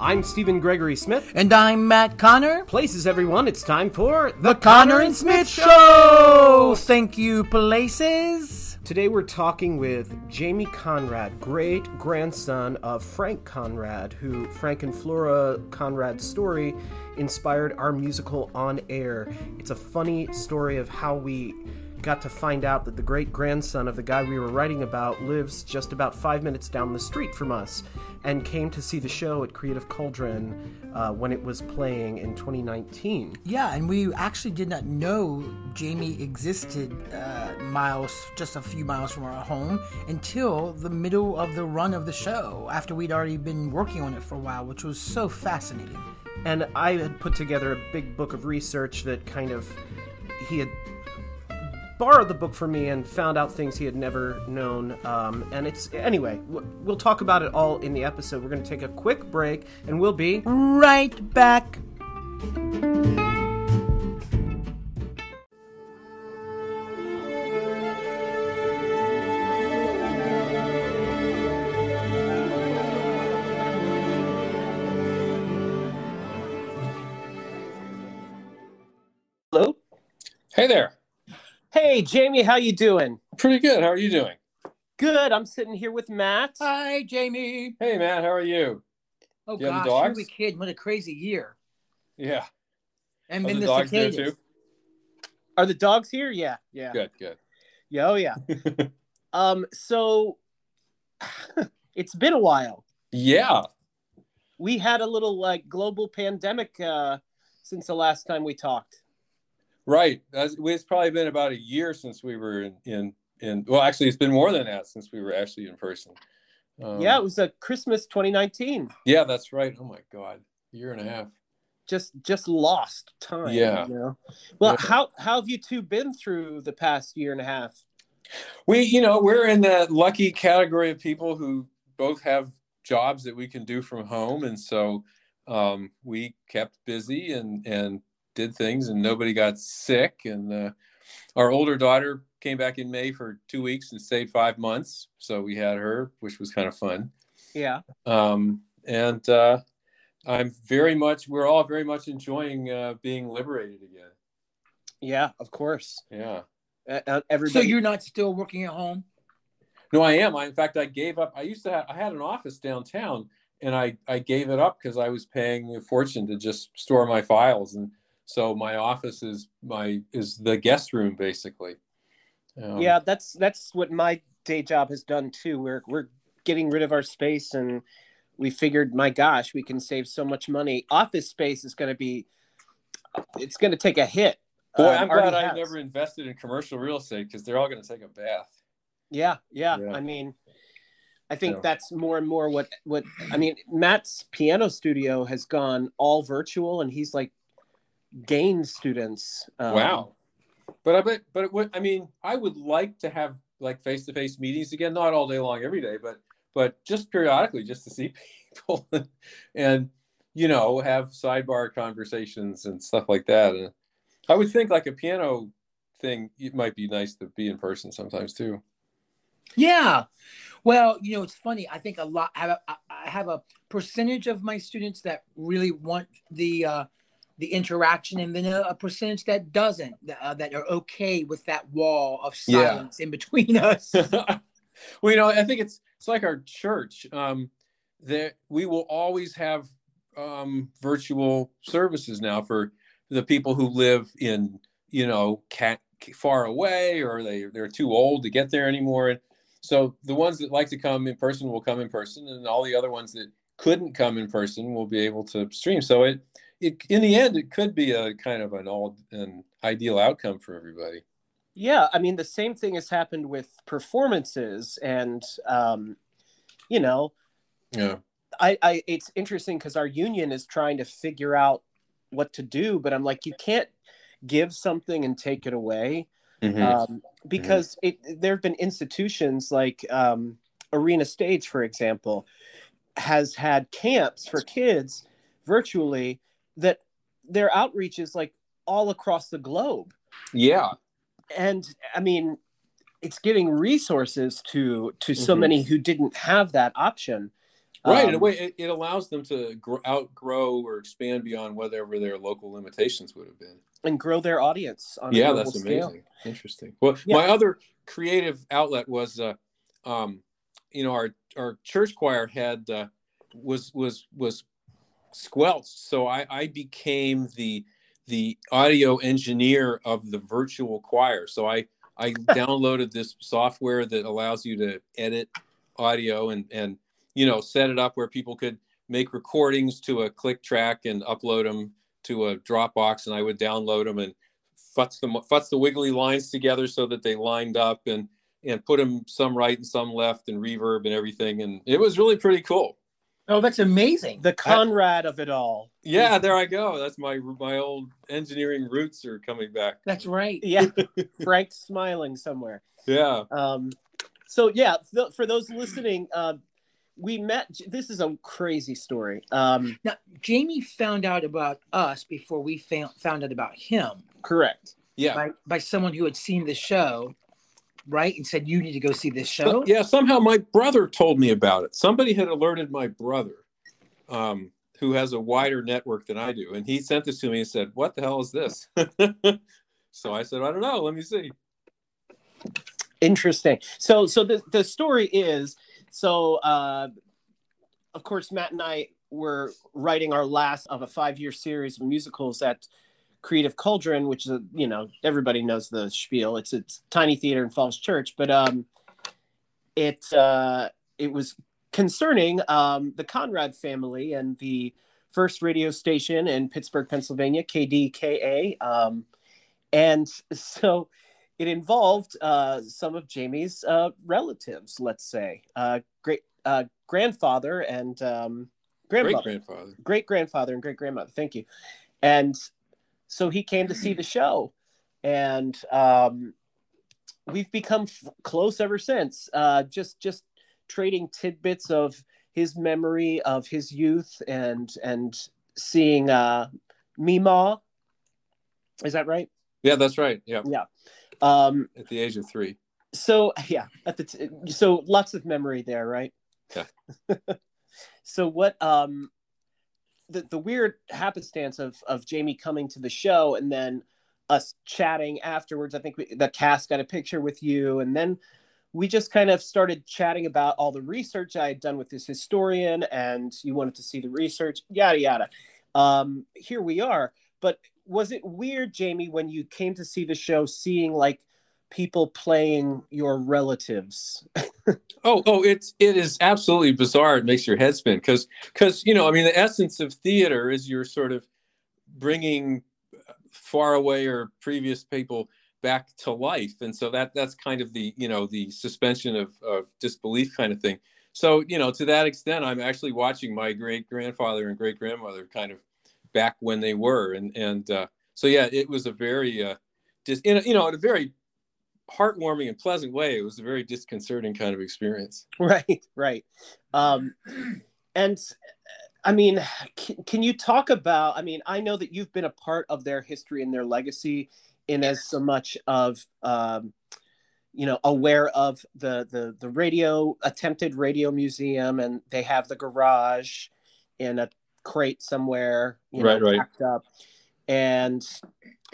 I'm Stephen Gregory Smith. And I'm Matt Connor. Places, everyone. It's time for The Connor and Smith Show. Thank you, Places. Today we're talking with Jamie Conrad, great grandson of Frank Conrad, who Frank and Flora Conrad's story inspired our musical On Air. It's a funny story of how we got to find out that the great grandson of the guy we were writing about lives just about five minutes down the street from us and came to see the show at Creative Cauldron uh, when it was playing in 2019. Yeah, and we actually did not know Jamie existed uh, miles, just a few miles from our home, until the middle of the run of the show, after we'd already been working on it for a while, which was so fascinating. And I had put together a big book of research that kind of he had borrowed the book from me and found out things he had never known. Um, and it's anyway, we'll talk about it all in the episode. We're going to take a quick break, and we'll be right back. Hello. Hey there. Hey, Jamie, how you doing? Pretty good. How are you doing? Good. I'm sitting here with Matt. Hi, Jamie. Hey, Matt. How are you? Oh You have gosh, dogs? here we kid. What a crazy year. Yeah. And Are then the the dogs there cicadas. too? Are the dogs here? Yeah, yeah, Good. Good. yeah. Oh, yeah. um. So it's been a while. Yeah. We had a little like global pandemic uh, since the last time we talked. Right. It's probably been about a year since we were in in in. Well, actually, it's been more than that since we were actually in person. Um, yeah, it was a Christmas 2019. Yeah, that's right. Oh my God, a year and a half. Just just lost time. Yeah. You know? Well, Yeah. how how have you two been through the past year and a half? We, you know, we're in that lucky category of people who both have jobs that we can do from home, and so um, we kept busy and and did things, and nobody got sick. And uh, our older daughter came back in May for two weeks and stayed five months, so we had her, which was kind of fun. Yeah. Um, and uh, I'm very much, we're all very much enjoying uh, being liberated again. Yeah, of course. Yeah. Uh, uh, So you're not still working at home? No, I am. I, in fact, I gave up. I used to have, I had an office downtown and I, I gave it up because I was paying a fortune to just store my files. And so my office is my, is the guest room basically. Um, yeah, that's that's what my day job has done too. We're we're getting rid of our space, and we figured, my gosh, we can save so much money. Office space is going to be, it's going to take a hit. Boy, Um, I'm glad I never invested in commercial real estate because they're all going to take a bath. Yeah, yeah, Yeah. I mean, I think Yeah. that's more and more what what I mean. Matt's piano studio has gone all virtual, and he's like gained students. Um, wow. But I bet, but it would, I mean, I would like to have like face to face meetings again, not all day long every day, but but just periodically, just to see people and you know have sidebar conversations and stuff like that. And I would think like a piano thing, it might be nice to be in person sometimes too. Yeah. Well, you know, it's funny. I think a lot. I have a, I have a percentage of my students that really want the uh, the interaction, and then a, a percentage that doesn't. Uh, that are okay with that wall of Yeah. silence in between us. well, you know, I think it's it's like our church. Um, that we will always have um, virtual services now for the people who live in you know cat, far away or they they're too old to get there anymore. And so the ones that like to come in person will come in person, and all the other ones that couldn't come in person will be able to stream. So it it in the end it could be a kind of an all an ideal outcome for everybody. Yeah, I mean, the same thing has happened with performances, and um, you know, Yeah. I, I it's interesting because our union is trying to figure out what to do, but I'm like, you can't give something and take it away. Mhm. um, because it there have been institutions like um, Arena Stage, for example, has had camps for kids virtually that their outreach is like all across the globe, yeah. and I mean, it's giving resources to to so Mhm. many who didn't have that option. Right. in a Um, way, it, it allows them to grow, outgrow or expand beyond whatever their local limitations would have been. and grow their audience on yeah that's scale. amazing interesting well Yeah. my other creative outlet was uh um you know our our church choir had uh was was was squelched. So i i became the the audio engineer of the virtual choir. So i i downloaded this software that allows you to edit audio and and you know set it up where people could make recordings to a click track and upload them to a Dropbox, and I would download them and futz them futz the wiggly lines together so that they lined up and and put them some right and some left and reverb and everything, and it was really pretty cool. Oh, that's amazing. The Conrad of it all. Yeah, there I go. That's my my old engineering roots are coming back. That's right. Yeah, Frank's smiling somewhere. Yeah. Um, so yeah, th- for those listening, uh, we met. This is a crazy story. Um, Now, Jamie found out about us before we found found out about him correct. Yeah. by, by someone who had seen the show, right? And said, You need to go see this show. So- yeah, somehow my brother told me about it. Somebody had alerted my brother, um, who has a wider network than I do, and he sent this to me and said, "What the hell is this?" so I said, "I don't know. Let me see." Interesting. So, so the the story is so. Uh, of course, Matt and I were writing our last of a five year series of musicals at Creative Cauldron, which is a, you know everybody knows the spiel. It's a tiny theater in Falls Church, but um, it uh, it was concerning um, the Conrad family and the first radio station in Pittsburgh, Pennsylvania, KDKA, um, and so it involved uh, some of Jamie's uh, relatives, let's say, uh, great uh, grandfather and um, Great grandmother, grandfather. great grandfather and great grandmother. Thank you. And so he came to see the show, and um, we've become f- close ever since. Uh, just just trading tidbits of his memory of his youth and and seeing uh, Mima. Is that right? Yeah, that's right. Yeah, Yeah. Um, at the age of three. so yeah, at the t- so lots of memory there, right? Yeah. so what um the the weird happenstance of of Jamie coming to the show and then us chatting afterwards. I think we, the cast got a picture with you, and then we just kind of started chatting about all the research I had done with this historian, and you wanted to see the research, yada yada. Um, here we are. But was it weird, Jamie, when you came to see the show, seeing like people playing your relatives? Oh, oh, it's it is absolutely bizarre. It makes your head spin because because you know, I mean, the essence of theater is you're sort of bringing far away or previous people back to life, and so that that's kind of the you know the suspension of, of disbelief kind of thing. So you know, to that extent, I'm actually watching my great grandfather and great grandmother kind of back when they were, and and uh, so yeah, it was a very uh, just in a, you know in a very heartwarming and pleasant way. It was a very disconcerting kind of experience. right, right. Um, and I mean, can, can you talk about? I mean, I know that you've been a part of their history and their legacy in as so much of. Um, you know aware of the the the radio attempted radio museum and they have the garage in a crate somewhere you know Right, right. packed up and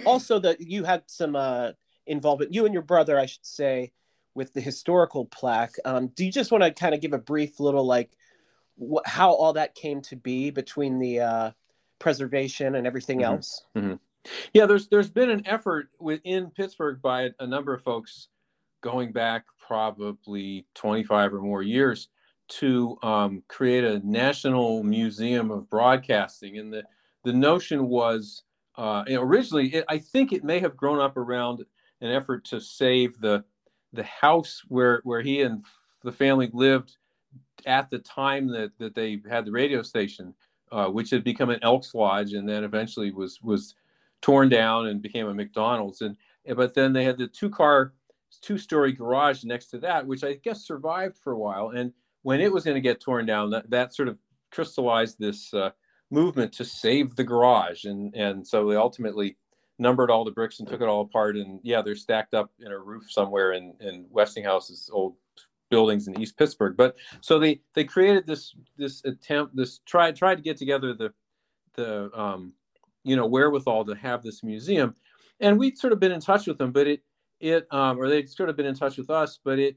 also that you had some uh involvement you and your brother i should say with the historical plaque um do you just want to kind of give a brief little like wh- how all that came to be between the uh preservation and everything Mhm. else Yeah, there's there's been an effort within Pittsburgh by a number of folks going back probably 25 or more years to um, create a national museum of broadcasting, and the the notion was uh, originally it, I think it may have grown up around an effort to save the the house where where he and the family lived at the time that that they had the radio station, uh, which had become an Elks Lodge, and then eventually was was torn down and became a McDonald's. And but then they had the two car, two story garage next to that, which I guess survived for a while. And when it was going to get torn down, that, that sort of crystallized this uh, movement to save the garage. And and so they ultimately numbered all the bricks and took it all apart. And yeah, they're stacked up in a roof somewhere in in Westinghouse's old buildings in East Pittsburgh. But so they they created this this attempt this tried tried to get together the the um, you know wherewithal to have this museum, and we'd sort of been in touch with them, but it it um, or they'd sort of been in touch with us, but it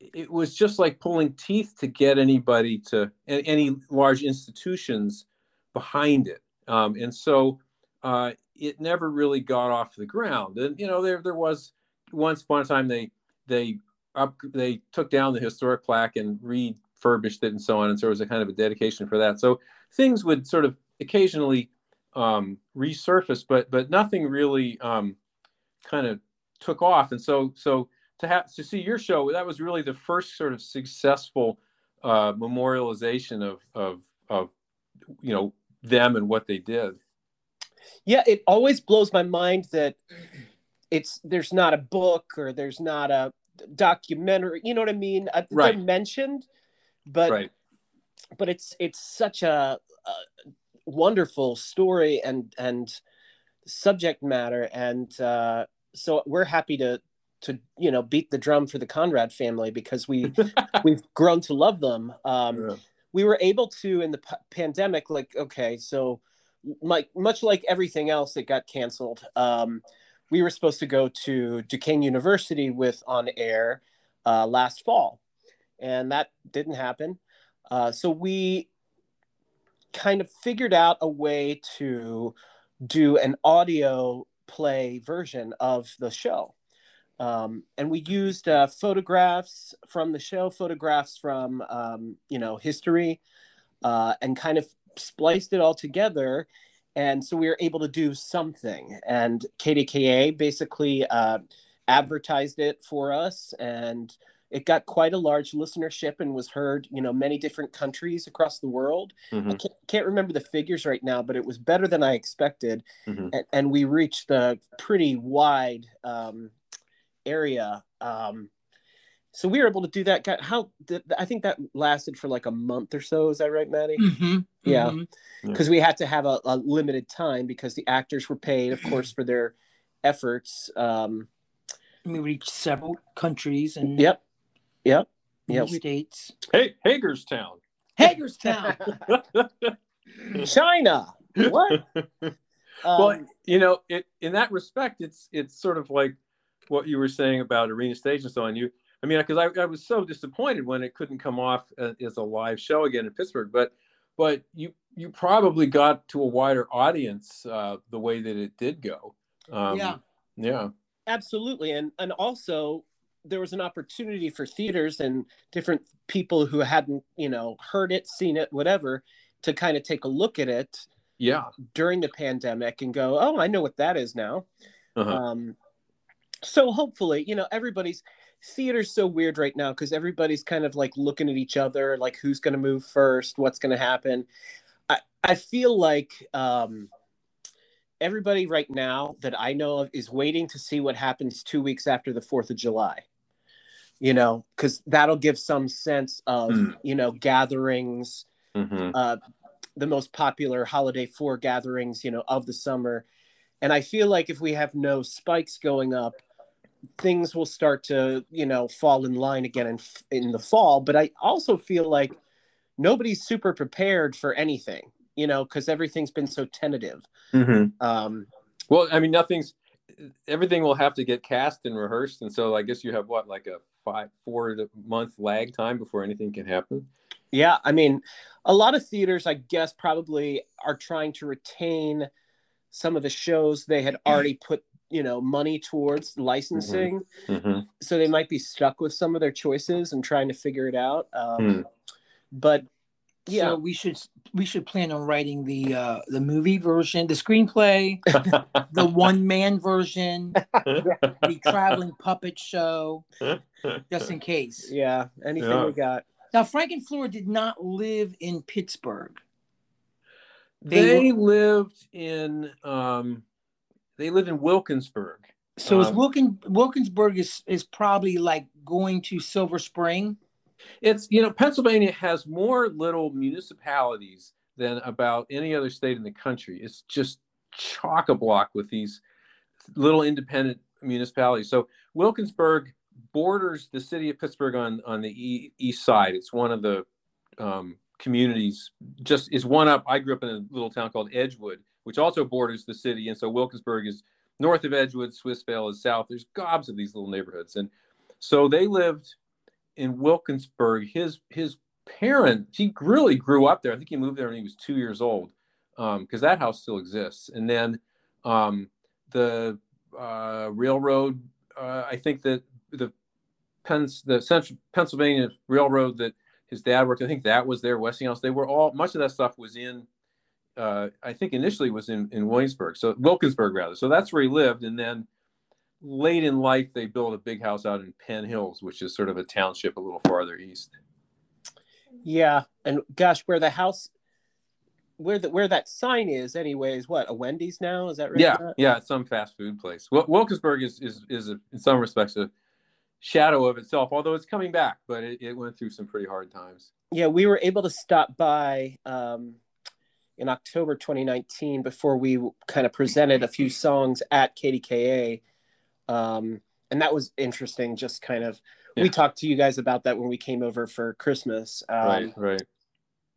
it was just like pulling teeth to get anybody to any large institutions behind it, um, and so uh, it never really got off the ground. And you know there there was once upon a time they they up they took down the historic plaque and refurbished it and so on, and so there was a kind of a dedication for that. So things would sort of occasionally um, resurface, but but nothing really um, kind of took off. And so so to have to see your show, that was really the first sort of successful uh, memorialization of of of you know them and what they did. Yeah, it always blows my mind that it's there's not a book or there's not a documentary. You know what I mean? Uh, right. They're mentioned, but right. but it's it's such a, a wonderful story and and subject matter and uh, so we're happy to to you know beat the drum for the Conrad family because we we've grown to love them. Um, yeah. We were able to in the p- pandemic, like okay, so like much like everything else that got canceled, um, we were supposed to go to Duquesne University with on air uh, last fall, and that didn't happen. Uh, so we kind of figured out a way to do an audio play version of the show. Um, and we used uh, photographs from the show, photographs from, um, you know, history, uh, and kind of spliced it all together. And so we were able to do something. And KDKA basically uh, advertised it for us and it got quite a large listenership and was heard, you know, many different countries across the world. Mm-hmm. I can't, can't, remember the figures right now, but it was better than I expected, mm-hmm. and, and, we reached a pretty wide um, area. Um, so we were able to do that. How I think that lasted for like a month or so. Is that right, Maddie? Mm-hmm. Yeah, because mm-hmm. we had to have a, a, limited time because the actors were paid, of course, for their efforts. Um, we reached several countries and yep Yep. Yep. States. Hey, Hagerstown. Hagerstown. China. What? well, um, you know, it in that respect, it's it's sort of like what you were saying about arena stage and so on. You, I mean, because I, I was so disappointed when it couldn't come off as a live show again in Pittsburgh, but but you you probably got to a wider audience uh, the way that it did go. Um, yeah. Yeah. Absolutely, and and also there was an opportunity for theaters and different people who hadn't you know heard it seen it whatever to kind of take a look at it yeah during the pandemic and go oh i know what that is now uh-huh. um, so hopefully you know everybody's theater's so weird right now because everybody's kind of like looking at each other like who's going to move first what's going to happen i i feel like um everybody right now that i know of is waiting to see what happens two weeks after the fourth of july you know, because that'll give some sense of, mm. you know, gatherings, mm-hmm. uh, the most popular holiday four gatherings, you know, of the summer. And I feel like if we have no spikes going up, things will start to, you know, fall in line again in, in the fall. But I also feel like nobody's super prepared for anything, you know, because everything's been so tentative. Mm-hmm. Um, well, I mean, nothing's everything will have to get cast and rehearsed, and so I guess you have what like a five four month lag time before anything can happen. Yeah, I mean, a lot of theaters, I guess, probably are trying to retain some of the shows they had already put you know money towards licensing mm-hmm. Mm-hmm. so they might be stuck with some of their choices and trying to figure it out um, mm. but yeah so we should we should plan on writing the uh the movie version the screenplay the one man version the traveling puppet show just in case yeah anything yeah. we got now frank and flora did not live in pittsburgh they, they were... lived in um they live in wilkinsburg so um, is Wilkin wilkinsburg is is probably like going to silver spring it's you know Pennsylvania has more little municipalities than about any other state in the country. It's just chock a block with these little independent municipalities. So Wilkinsburg borders the city of Pittsburgh on on the e- east side. It's one of the um, communities. Just is one up. I grew up in a little town called Edgewood, which also borders the city, and so Wilkinsburg is north of Edgewood. Swissvale is south. There's gobs of these little neighborhoods, and so they lived in Wilkinsburg. His his parent, he really grew up there. I think he moved there when he was two years old, because um, that house still exists. And then um, the uh, railroad. Uh, I think that the the Central Pennsylvania Railroad that his dad worked. I think that was their Westinghouse. They were all much of that stuff was in. Uh, I think initially was in in Williamsburg, so Wilkinsburg rather. So that's where he lived, and then late in life they built a big house out in Penn Hills, which is sort of a township a little farther east. Yeah, and gosh, where the house, where the where that sign is, anyways, what a Wendy's now? Is that right? Yeah, yeah, it's some fast food place. Well, Wilkinsburg is is is a, in some respects a shadow of itself, although it's coming back, but it, it went through some pretty hard times. Yeah, we were able to stop by um, in October 2019 before we kind of presented a few songs at KDKA. Um, and that was interesting, just kind of. Yeah. We talked to you guys about that when we came over for Christmas. Um, right, right.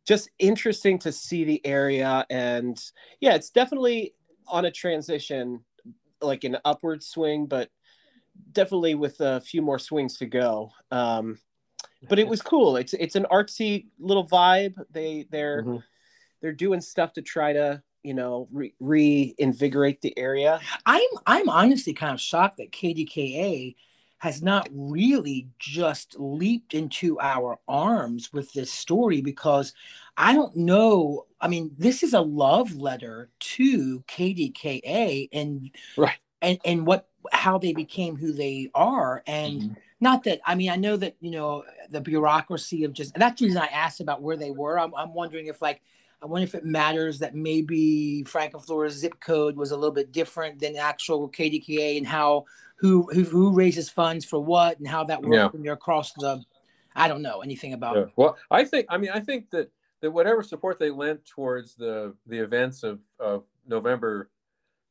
Just interesting to see the area. And yeah, it's definitely on a transition, like an upward swing, but definitely with a few more swings to go. Um, but it was cool. It's it's an artsy little vibe. They they're mm-hmm. They're doing stuff to try to you know re- reinvigorate the area. I'm I'm honestly kind of shocked that KDKA has not really just leaped into our arms with this story because I don't know. I mean, this is a love letter to KDKA and right and and what how they became who they are and mm-hmm. not that i mean i know that you know the bureaucracy of just that's the reason i asked about where they were i'm, I'm wondering if like i wonder if it matters that maybe frank-n-flora's zip code was a little bit different than actual kdka and how who who, who raises funds for what and how that works yeah. when you're across the i don't know anything about yeah. well i think i mean i think that that whatever support they lent towards the the events of, of november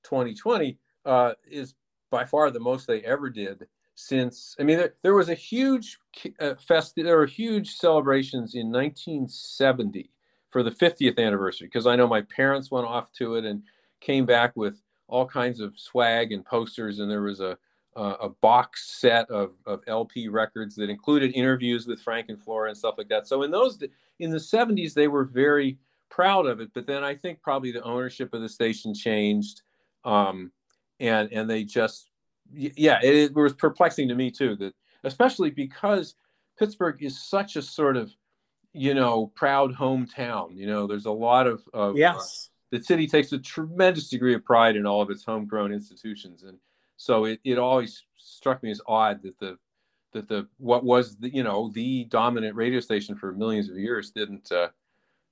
2020 uh, is by far the most they ever did since i mean there, there was a huge uh, fest there were huge celebrations in 1970 for the 50th anniversary because i know my parents went off to it and came back with all kinds of swag and posters and there was a a box set of, of lp records that included interviews with frank and flora and stuff like that. So in those in the 70s they were very proud of it but then i think probably the ownership of the station changed um, and and they just yeah it, it, was perplexing to me too that especially because pittsburgh is such a sort of you know proud hometown you know there's a lot of, of uh, yes uh, the city takes a tremendous degree of pride in all of its homegrown institutions and so it, it always struck me as odd that the that the what was the you know the dominant radio station for millions of years didn't uh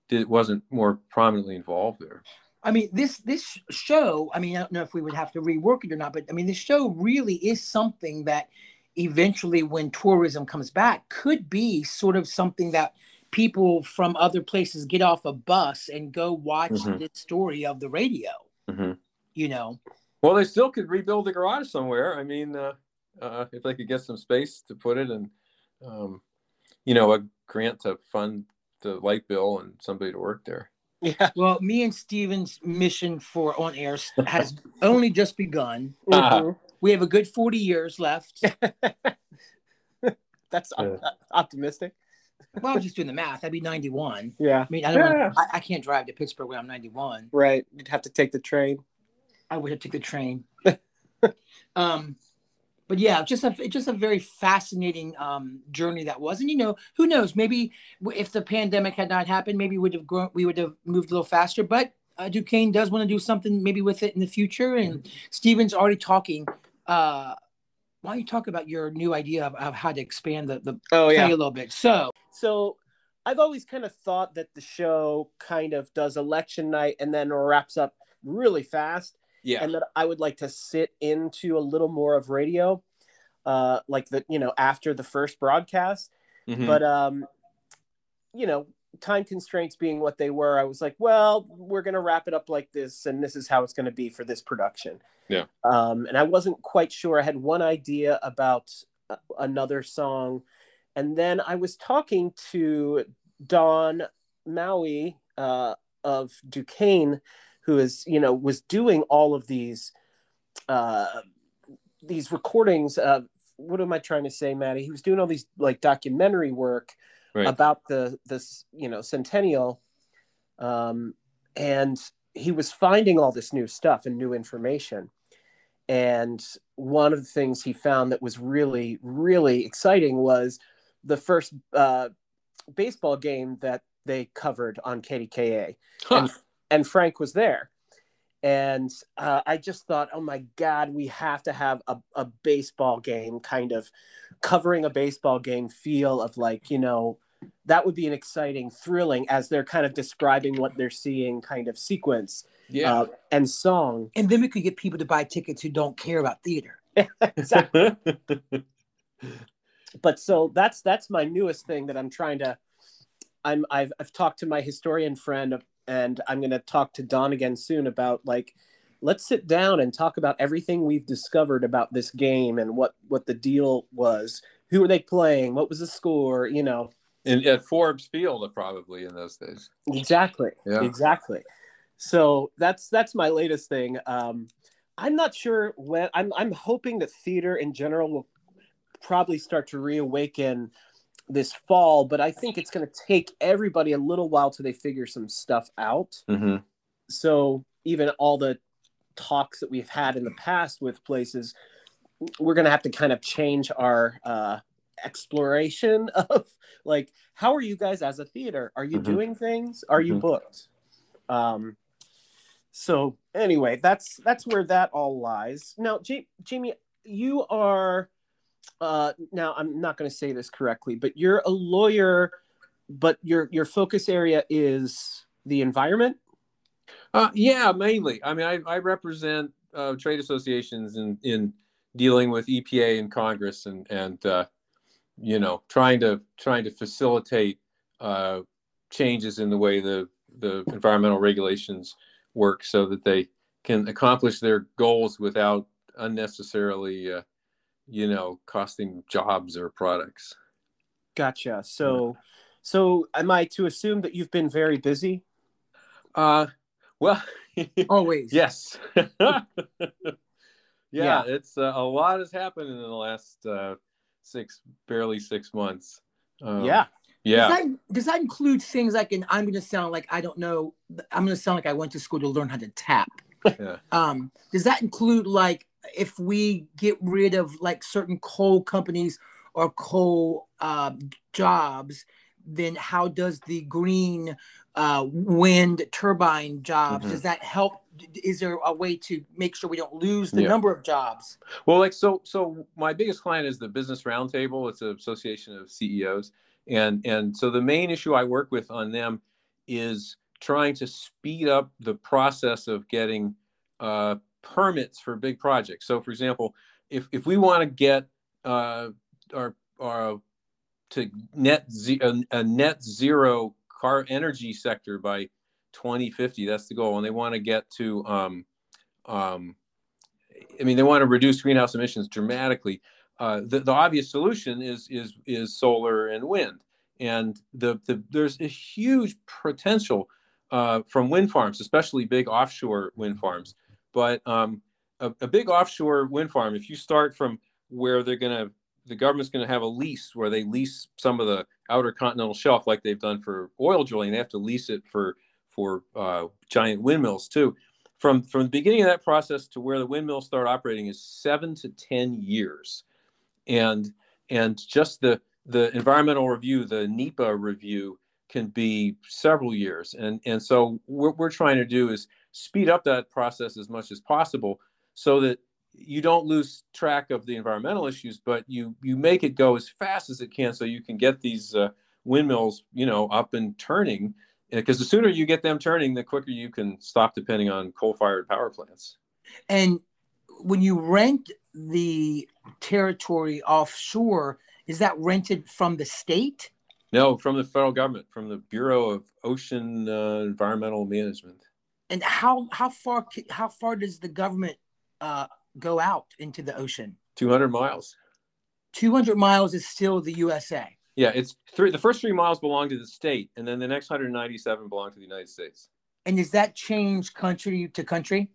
did wasn't more prominently involved there I mean, this this show. I mean, I don't know if we would have to rework it or not, but I mean, this show really is something that eventually, when tourism comes back, could be sort of something that people from other places get off a bus and go watch mm-hmm. this story of the radio. Mm-hmm. You know. Well, they still could rebuild the garage somewhere. I mean, uh, uh, if they could get some space to put it and, um, you know, a grant to fund the light bill and somebody to work there. Yeah. Well, me and Steven's mission for on air has only just begun. Uh-huh. We have a good 40 years left. That's yeah. optimistic. Well, I was just doing the math. I'd be 91. Yeah. I mean, I don't yeah. I, I, can't drive to Pittsburgh when I'm 91. Right. You'd have to take the train. I would have to take the train. um, but yeah, just a just a very fascinating um, journey that was, and you know, who knows? Maybe if the pandemic had not happened, maybe we would have grown, we would have moved a little faster. But uh, Duquesne does want to do something maybe with it in the future, and mm-hmm. Steven's already talking. Uh, why don't you talk about your new idea of, of how to expand the the oh yeah a little bit? So so I've always kind of thought that the show kind of does election night and then wraps up really fast yeah. And that I would like to sit into a little more of radio, uh, like the, you know, after the first broadcast. Mm-hmm. But, um, you know, time constraints being what they were, I was like, well, we're going to wrap it up like this. And this is how it's going to be for this production. Yeah. Um, and I wasn't quite sure. I had one idea about uh, another song, and then I was talking to Don Maui uh, of Duquesne, who is you know was doing all of these uh, these recordings. Of, what am I trying to say, Maddie? He was doing all these like documentary work right. about the this you know centennial, um, and he was finding all this new stuff and new information. And one of the things he found that was really, really exciting was the first uh, baseball game that they covered on KDKA. Huh. And, and Frank was there. And uh, I just thought, oh my God, we have to have a, a baseball game kind of covering a baseball game feel of like, you know, that would be an exciting, thrilling as they're kind of describing what they're seeing kind of sequence yeah. Uh, and song. And then we could get people to buy tickets who don't care about theater. exactly. but so that's that's my newest thing that I'm trying to. I'm I've I've talked to my historian friend and I'm going to talk to Don again soon about like let's sit down and talk about everything we've discovered about this game and what what the deal was. Who were they playing? What was the score? You know in, at Forbes Field, probably in those days. Exactly. Yeah. Exactly. So that's that's my latest thing. Um, I'm not sure when. I'm I'm hoping that theater in general will probably start to reawaken this fall, but I think it's going to take everybody a little while till they figure some stuff out. Mm-hmm. So even all the talks that we've had in the past with places, we're going to have to kind of change our uh, exploration of like how are you guys as a theater? Are you mm-hmm. doing things? Are you mm-hmm. booked? Um so anyway that's that's where that all lies. Now J- jamie you are uh now i'm not going to say this correctly but you're a lawyer but your your focus area is the environment? Uh yeah mainly. I mean i, I represent uh, trade associations in in dealing with epa and congress and and uh you know, trying to trying to facilitate uh, changes in the way the the environmental regulations work, so that they can accomplish their goals without unnecessarily, uh, you know, costing jobs or products. Gotcha. So, so am I to assume that you've been very busy? Uh, well, always. yes. yeah, yeah, it's uh, a lot has happened in the last uh, six, barely six months. Um, yeah. Yeah. Does that, does that include things like, and I'm going to sound like I don't know, I'm going to sound like I went to school to learn how to tap. Yeah. Um, does that include like if we get rid of like certain coal companies or coal uh, jobs, then how does the green uh, wind turbine jobs mm-hmm. does that help? Is there a way to make sure we don't lose the yeah. number of jobs? Well like so so my biggest client is the business roundtable. It's an association of ceos and and so the main issue i work with on them is trying to speed up the process of getting uh, permits for big projects. So for example if if we want to get uh, our our to net ze- a, a net zero car energy sector by 2050. That's the goal, and they want to get to. Um, um, I mean, they want to reduce greenhouse emissions dramatically. Uh, the, the obvious solution is is is solar and wind, and the, the there's a huge potential uh, from wind farms, especially big offshore wind farms. But um, a, a, big offshore wind farm, if you start from where they're going to, the government's going to have a lease where they lease some of the outer continental shelf like they've done for oil drilling. They have to lease it for for uh, giant windmills too. From from the beginning of that process to where the windmills start operating is seven to ten years, and and just the the environmental review, the NEPA review, can be several years. And and so what we're trying to do is speed up that process as much as possible, so that you don't lose track of the environmental issues, but you you make it go as fast as it can, so you can get these uh, windmills, you know, up and turning. Because the sooner you get them turning, the quicker you can stop depending on coal-fired power plants. And when you rent the territory offshore, is that rented from the state? No, from the federal government, from the Bureau of Ocean uh, Environmental Management. And how how far how far does the government uh, go out into the ocean? 200 miles. 200 miles is still the USA. Yeah, it's three. The first three miles belong to the state, and then the next 197 belong to the United States. And does that change country to country?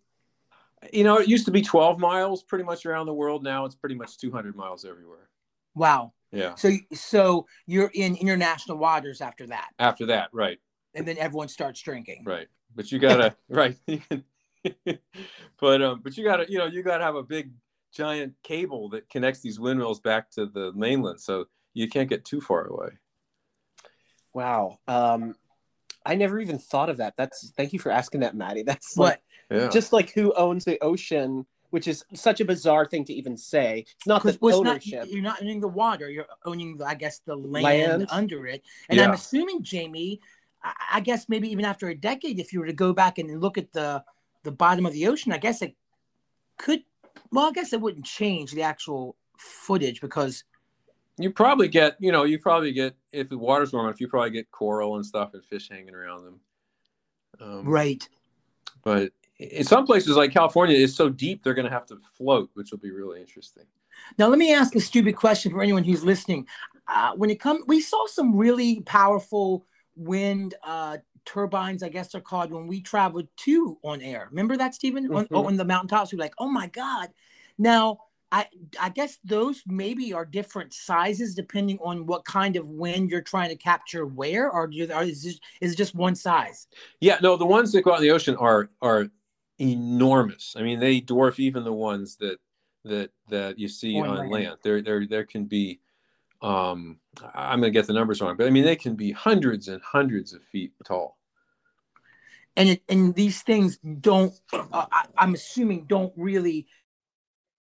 You know, it used to be 12 miles pretty much around the world. Now it's pretty much 200 miles everywhere. Wow. Yeah. So so you're in international waters after that, After that, right, and then everyone starts drinking. right. But you gotta, right. but um, but you gotta, you know, you gotta have a big giant cable that connects these windmills back to the mainland, so you can't get too far away. Wow. Um, I never even thought of that. That's thank you for asking that, Maddie. That's What? like Yeah. just like who owns the ocean, which is such a bizarre thing to even say. It's not the well, it's not, ownership. you're not owning the water. You're owning, the, I guess, the land, Land. under it. And I'm assuming, Jamie, I, I guess maybe even after a decade, if you were to go back and look at the the bottom of the ocean, I guess it could. Well, I guess it wouldn't change the actual footage because you probably get, you know, you probably get if the water's warm enough, you probably get coral and stuff and fish hanging around them. Um, right. But in some places like California, it's so deep they're going to have to float, which will be really interesting. Now, let me ask a stupid question for anyone who's listening. Uh, when it comes, we saw some really powerful wind uh, turbines, I guess they're called, when we traveled to on air. Remember that, Stephen? On, Mhm. on the mountaintops, we were like, oh my God. Now, I, I guess those maybe are different sizes depending on what kind of wind you're trying to capture where, or, do you, or is, it, is it just one size? Yeah, no, the ones that go out in the ocean are are enormous. I mean, they dwarf even the ones that that that you see On on, land. land. There there there can be um I'm going to get the numbers wrong, but I mean they can be hundreds and hundreds of feet tall. And it, and these things don't, uh, I, I'm assuming, don't really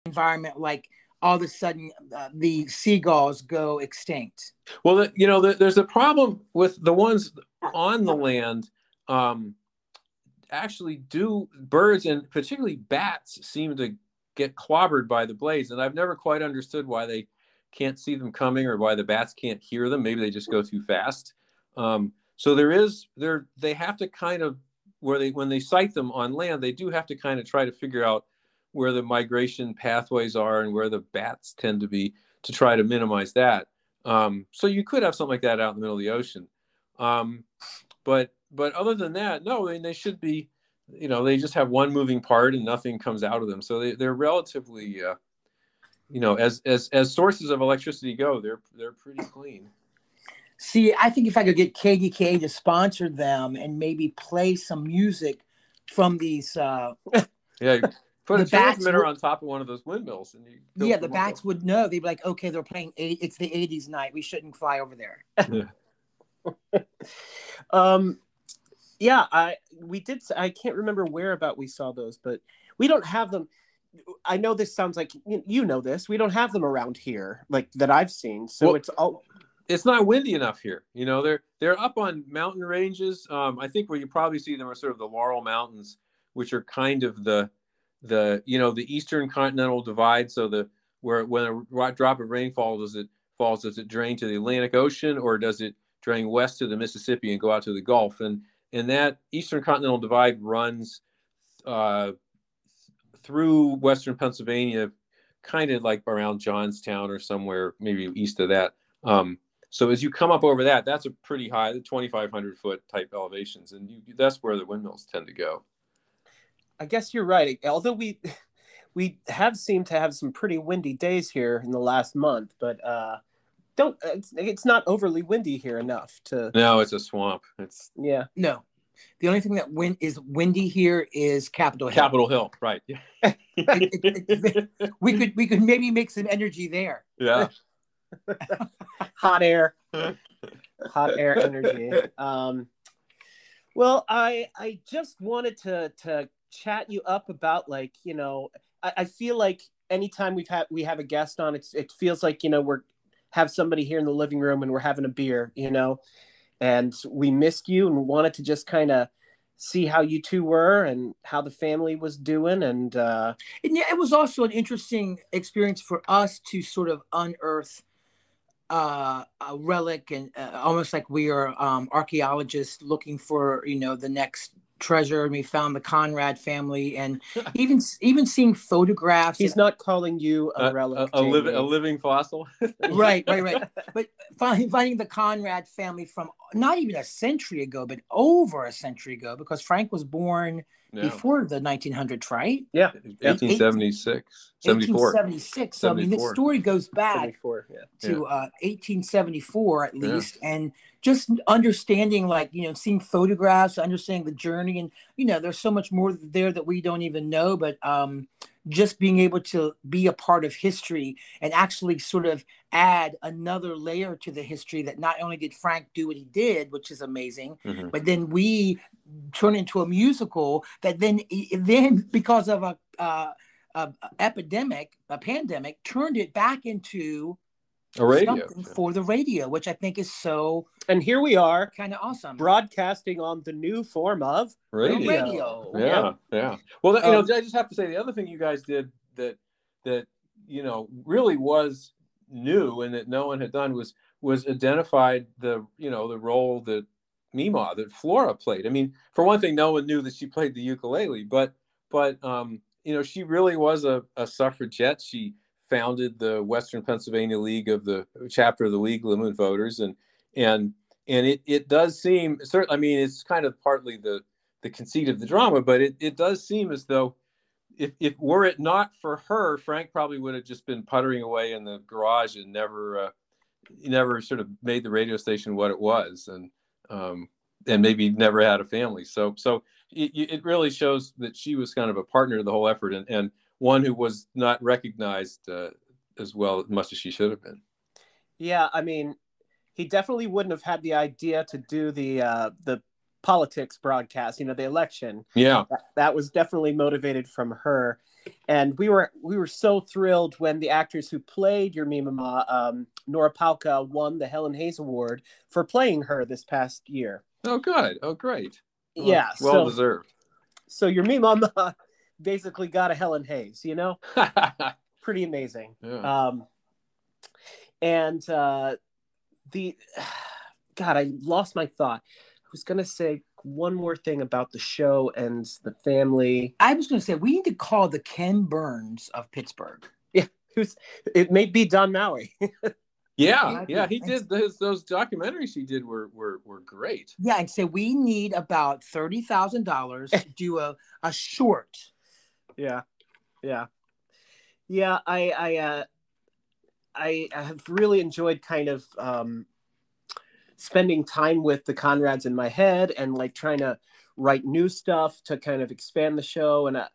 environment like all of a sudden uh, the seagulls go extinct. Well, you know, the, there's a problem with the ones on the land. Um, actually, do birds and particularly bats seem to get clobbered by the blades, and I've never quite understood why they can't see them coming or why the bats can't hear them. Maybe they just go too fast. Um, so there is there they have to kind of where they when they sight them on land, they do have to kind of try to figure out where the migration pathways are and where the bats tend to be to try to minimize that. Um, so you could have something like that out in the middle of the ocean. Um, but but other than that, no, I mean, they should be, you know, they just have one moving part and nothing comes out of them. So they, they're relatively, uh, you know, as as as sources of electricity go, they're they're pretty clean. See, I think if I could get KDK to sponsor them and maybe play some music from these, uh, Yeah, put The a bats transmitter would- on top of one of those windmills, and you yeah, the bats would know. They'd be like, okay, they're playing. Eight, it's the '80s night. We shouldn't fly over there. Um, yeah, I we did. I can't remember where about we saw those, but we don't have them. I know this sounds like you know this. We don't have them around here, like that I've seen. So Well- it's all it's not windy enough here. You know, they're they're up on mountain ranges. Um, I think where you probably see them are sort of the Laurel Mountains, which are kind of the the you know the eastern continental divide. So the where when a drop of rain falls, does it falls? Does it drain to the Atlantic Ocean or does it drain west to the Mississippi and go out to the Gulf? And and that eastern continental divide runs uh, through western Pennsylvania, kind of like around Johnstown or somewhere maybe east of that. Um, so as you come up over that, that's a pretty high, the 2,500 foot type elevations, and you, that's where the windmills tend to go. I guess you're right. Although we we have seemed to have some pretty windy days here in the last month, but uh, don't it's, it's not overly windy here enough to No, it's a swamp. It's yeah. No, the only thing that wind is windy here is Capitol Hill. Capitol Hill, right? It- it- We could we could maybe make some energy there. yeah. hot air hot air energy um well i i just wanted to to chat you up about like you know i, I feel like anytime we've had we have a guest on it's it feels like you know we're have somebody here in the living room and we're having a beer you know and we missed you and wanted to just kind of see how you two were and how the family was doing and uh And yeah, it was also an interesting experience for us to sort of unearth uh, a relic and uh, almost like we are um, archaeologists looking for, you know, the next treasure and we found the Conrad family and even even seeing photographs. He's not calling you a a, relic. a, a, living, a living fossil. right, right, right. But finding, finding the Conrad family from not even a century ago, but over a century ago, because Frank was born Yeah. before the 1900s, right? Yeah, 1876, 74. 1876. So I mean, this story goes back yeah. to uh, 1874 at least, and just understanding, like you know, seeing photographs, understanding the journey, and you know, there's so much more there that we don't even know, but um, just being able to be a part of history and actually sort of add another layer to the history that not only did Frank do what he did, which is amazing, Mhm. but then we turn into a musical that then then because of a, uh, a epidemic, a pandemic, turned it back into A radio. something for the radio, which I think is so And here we are kind of awesome. broadcasting on the new form of Radio. radio. Yeah, yeah. Well, that, you Um, know, I just have to say the other thing you guys did that that you know really was new and that no one had done was was identified the you know the role that Mima that Flora played. I mean, for one thing, no one knew that she played the ukulele, but but um, you know she really was a, a suffragette. She founded the Western Pennsylvania League of the chapter of the League of Women Voters, and and and it it does seem certainly. I mean, it's kind of partly the the conceit of the drama, but it, it does seem as though if, if were it not for her, Frank probably would have just been puttering away in the garage and never uh, never sort of made the radio station what it was, and um, and maybe never had a family. So so it, it really shows that she was kind of a partner to the whole effort and, and one who was not recognized uh, as well as much as she should have been. Yeah, I mean, he definitely wouldn't have had the idea to do the uh, the politics broadcast. You know, the election. Yeah, That, that was definitely motivated from her, and we were we were so thrilled when the actors who played your Mima, um, Nora Palka, won the Helen Hayes Award for playing her this past year. Oh, good. Oh, great. Well, yeah, Well so deserved. so your Mima basically got a Helen Hayes. You know, pretty amazing. Um, and uh, the God, I lost my thought. I was gonna say one more thing about the show and the family. I was going to say we need to call the Ken Burns of Pittsburgh. Yeah, who's it may be Don Maui. Yeah, Yeah, yeah, he did. Those, those documentaries he did were were were great. Yeah, and say we need about thirty thousand dollars to do a, a short. Yeah, yeah, yeah. I I uh, I have really enjoyed kind of um, spending time with the Conrads in my head and like trying to write new stuff to kind of expand the show and. Uh,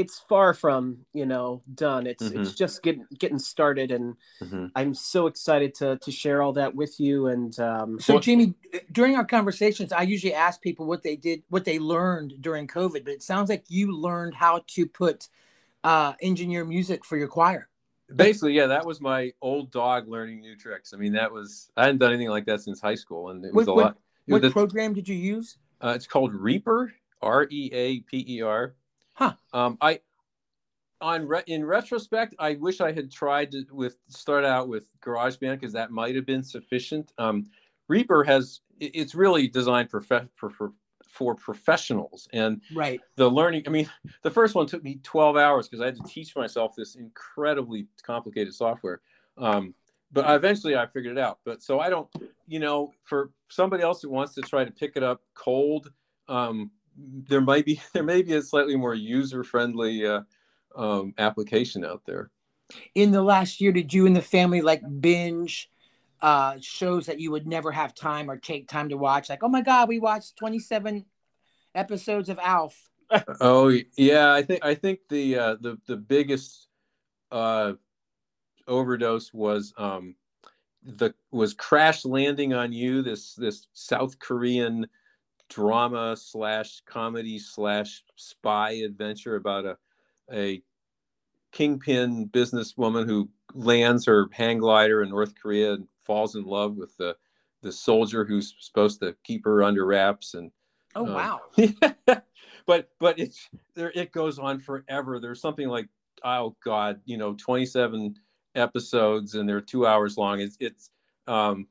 it's far from you know done. It's it's just getting getting started, and Mhm. I'm so excited to to share all that with you. And um, So, Well- Jamie, during our conversations, I usually ask people what they did, what they learned during COVID. But it sounds like you learned how to put uh, engineer music for your choir. Basically, yeah, that was my old dog learning new tricks. I mean, that was I hadn't done anything like that since high school, and it was What- a what- lot. it What was- program did you use? uh, it's called Reaper, R E A P E R. Huh. Um, I on re- in retrospect, I wish I had tried to with start out with GarageBand because that might have been sufficient. Um, Reaper has it's really designed prof- for, for for professionals and Right. the learning i mean the first one took me 12 hours because i had to teach myself this incredibly complicated software um, but I, eventually i figured it out but so i don't you know for somebody else that wants to try to pick it up cold um, there might be there may be a slightly more user friendly uh, um, application out there In the last year, did you and the family like binge uh, shows that you would never have time or take time to watch? Like, oh my God, we watched 27 episodes of Alf. oh yeah i think i think the uh, the the biggest uh, overdose was um, the was crash landing on you this this south korean drama slash comedy slash spy adventure about a a kingpin businesswoman who lands her hang glider in north korea and falls in love with the the soldier who's supposed to keep her under wraps and Oh, Um, wow. but but it's there it goes on forever. There's something like oh god you know 27 episodes and they're two hours long. It's it's um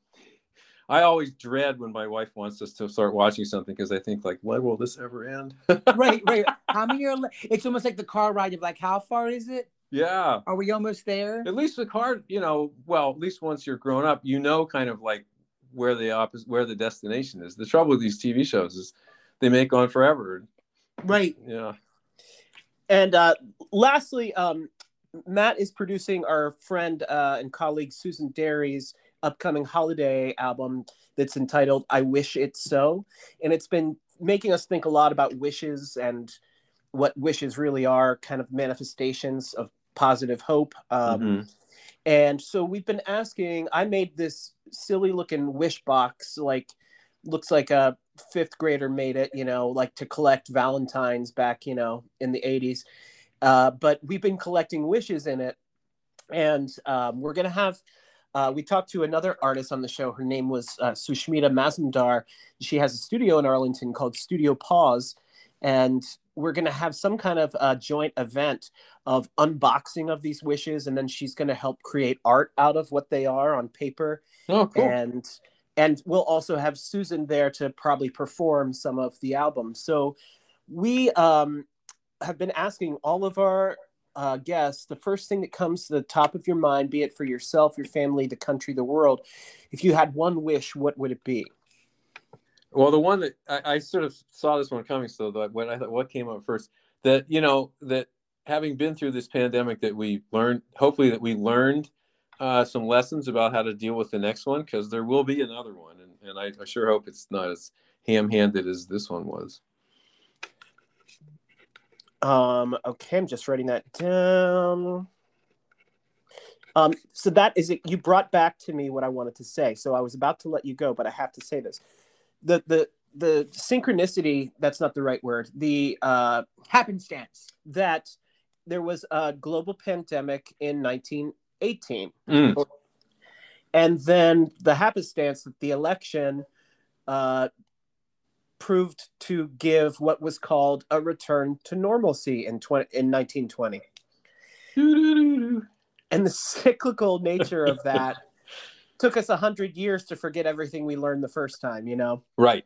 I always dread when my wife wants us to start watching something because I think like, when will this ever end? right, right. How many are? Le- it's almost like the car ride of like, how far is it? yeah. Are we almost there? At least the car, you know, well, at least once you're grown up, you know, kind of like where the opposite, where the destination is. The trouble with these TV shows is they make on forever. Right. Yeah. And uh, lastly, um, Matt is producing our friend uh, and colleague Susan Derry's upcoming holiday album that's entitled I Wish It So. And it's been making us think a lot about wishes and what wishes really are kind of manifestations of positive hope. Um, Mhm. And so we've been asking, I made this silly looking wish box, like looks like a fifth grader made it, you know, like to collect Valentines back, you know, in the 80s. Uh, but we've been collecting wishes in it. And um, we're going to have, uh, we talked to another artist on the show. Her name was uh, Sushmita Mazumdar. She has a studio in Arlington called Studio Pause. And we're going to have some kind of uh, joint event of unboxing of these wishes. And then she's going to help create art out of what they are on paper Oh, cool. and and we'll also have Susan there to probably perform some of the album. So we um, have been asking all of our uh, guests the first thing that comes to the top of your mind, be it for yourself, your family, the country, the world. If you had one wish, what would it be? Well, the one that I, I sort of saw this one coming, so that when I thought what came up first, that you know that having been through this pandemic, that we learned, hopefully, that we learned uh, some lessons about how to deal with the next one, because there will be another one, and, and I, I sure hope it's not as ham-handed as this one was. Um, okay, I'm just writing that down. Um, so that is it. You brought back to me what I wanted to say. So I was about to let you go, but I have to say this. The the the synchronicity, that's not the right word. The uh Happenstance. that there was a global pandemic in 1918. Mm. And then the happenstance that the election uh, proved to give what was called a return to normalcy in, 20, in 1920. And the cyclical nature of that took us 100 years to forget everything we learned the first time, you know? Right.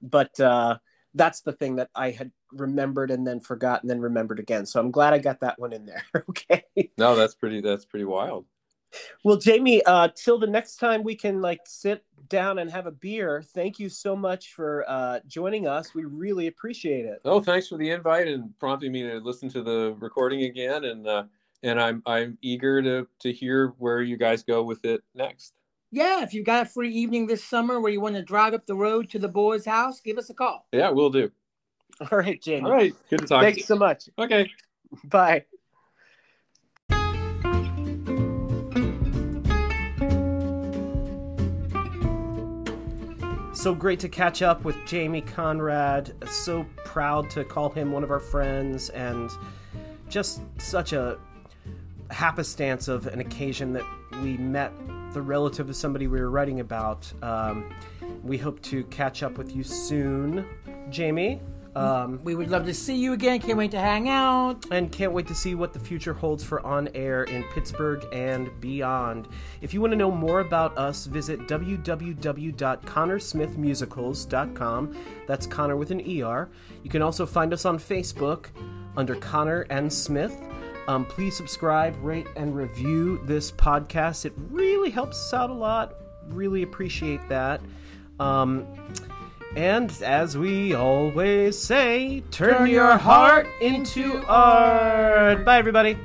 But uh, that's the thing that I had remembered and then forgot and then remembered again. So I'm glad I got that one in there. okay. No, that's pretty. That's pretty wild. Well, Jamie, uh, till the next time we can like sit down and have a beer. Thank you so much for uh, joining us. We really appreciate it. Oh, thanks for the invite and prompting me to listen to the recording again, and uh, and I'm I'm eager to to hear where you guys go with it next. Yeah, if you've got a free evening this summer where you want to drive up the road to the boys' house, give us a call. Yeah, we'll do. All right, Jamie. All right. Good to talk. Thanks so much. Okay. Bye. So great to catch up with Jamie Conrad. So proud to call him one of our friends, and just such a happenstance of an occasion that we met the relative of somebody we were writing about. Um, we hope to catch up with you soon, Jamie. Um, We would love to see you again. Can't wait to hang out. and can't wait to see what the future holds for On Air in Pittsburgh and beyond. If you want to know more about us, visit www.connersmithmusicals.com. That's Conner with an ER. You can also find us on Facebook under Conner and Smith. Um, please subscribe, rate, and review this podcast. It really helps us out a lot. Really appreciate that. Um, and as we always say, turn, your heart into art. Bye, everybody.